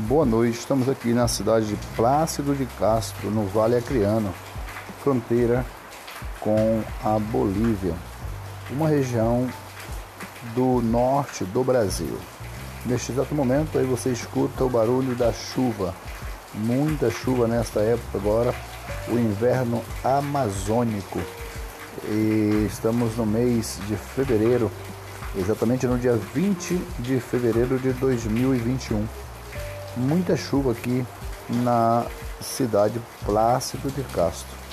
Boa noite, estamos aqui na cidade de Plácido de Castro, no Vale Acreano, fronteira com a Bolívia, uma região do norte do Brasil. Neste exato momento aí você escuta o barulho da chuva, muita chuva nesta época agora, o inverno amazônico. E estamos no mês de fevereiro, exatamente no dia 20 de fevereiro de 2021 muita chuva aqui na cidade Plácido de Castro.